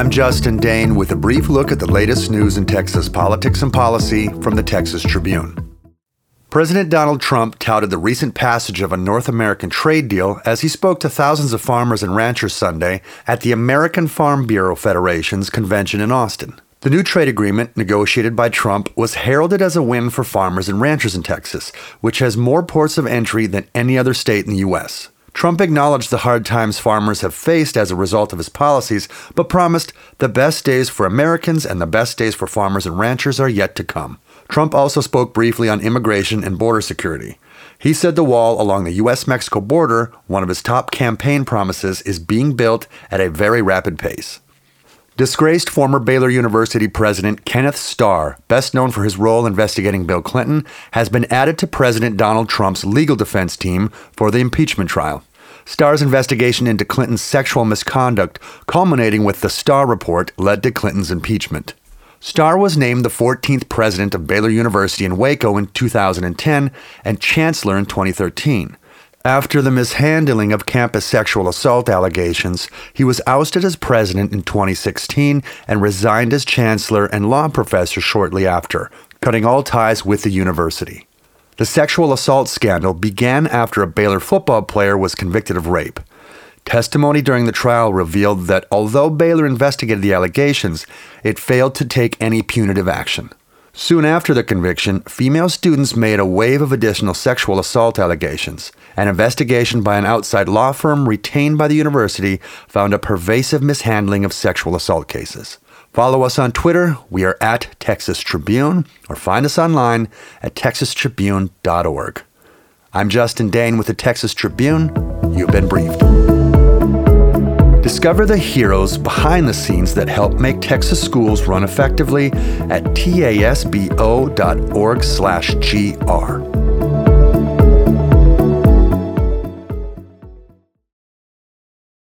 I'm Justin Dehn with a brief look at the latest news in Texas politics and policy from the Texas Tribune. President Donald Trump touted the recent passage of a North American trade deal as he spoke to thousands of farmers and ranchers Sunday at the American Farm Bureau Federation's convention in Austin. The new trade agreement, negotiated by Trump, was heralded as a win for farmers and ranchers in Texas, which has more ports of entry than any other state in the U.S. Trump acknowledged the hard times farmers have faced as a result of his policies, but promised the best days for Americans and the best days for farmers and ranchers are yet to come. Trump also spoke briefly on immigration and border security. He said the wall along the U.S. Mexico border, one of his top campaign promises, is being built at a very rapid pace. Disgraced former Baylor University president Kenneth Starr, best known for his role investigating Bill Clinton, has been added to President Donald Trump's legal defense team for the impeachment trial. Starr's investigation into Clinton's sexual misconduct, culminating with the Starr report, led to Clinton's impeachment. Starr was named the 14th president of Baylor University in Waco in 2010 and chancellor in 2013. After the mishandling of campus sexual assault allegations, he was ousted as president in 2016 and resigned as chancellor and law professor shortly after, cutting all ties with the university. The sexual assault scandal began after a Baylor football player was convicted of rape. Testimony during the trial revealed that although Baylor investigated the allegations, it failed to take any punitive action. Soon after the conviction, female students made a wave of additional sexual assault allegations. An investigation by an outside law firm retained by the university found a pervasive mishandling of sexual assault cases. Follow us on Twitter. We are at Texas Tribune, or find us online at texastribune.org. I'm Justin Dehn with the Texas Tribune. You've been briefed. Discover the heroes behind the scenes that help make Texas schools run effectively at tasbo.org/gr.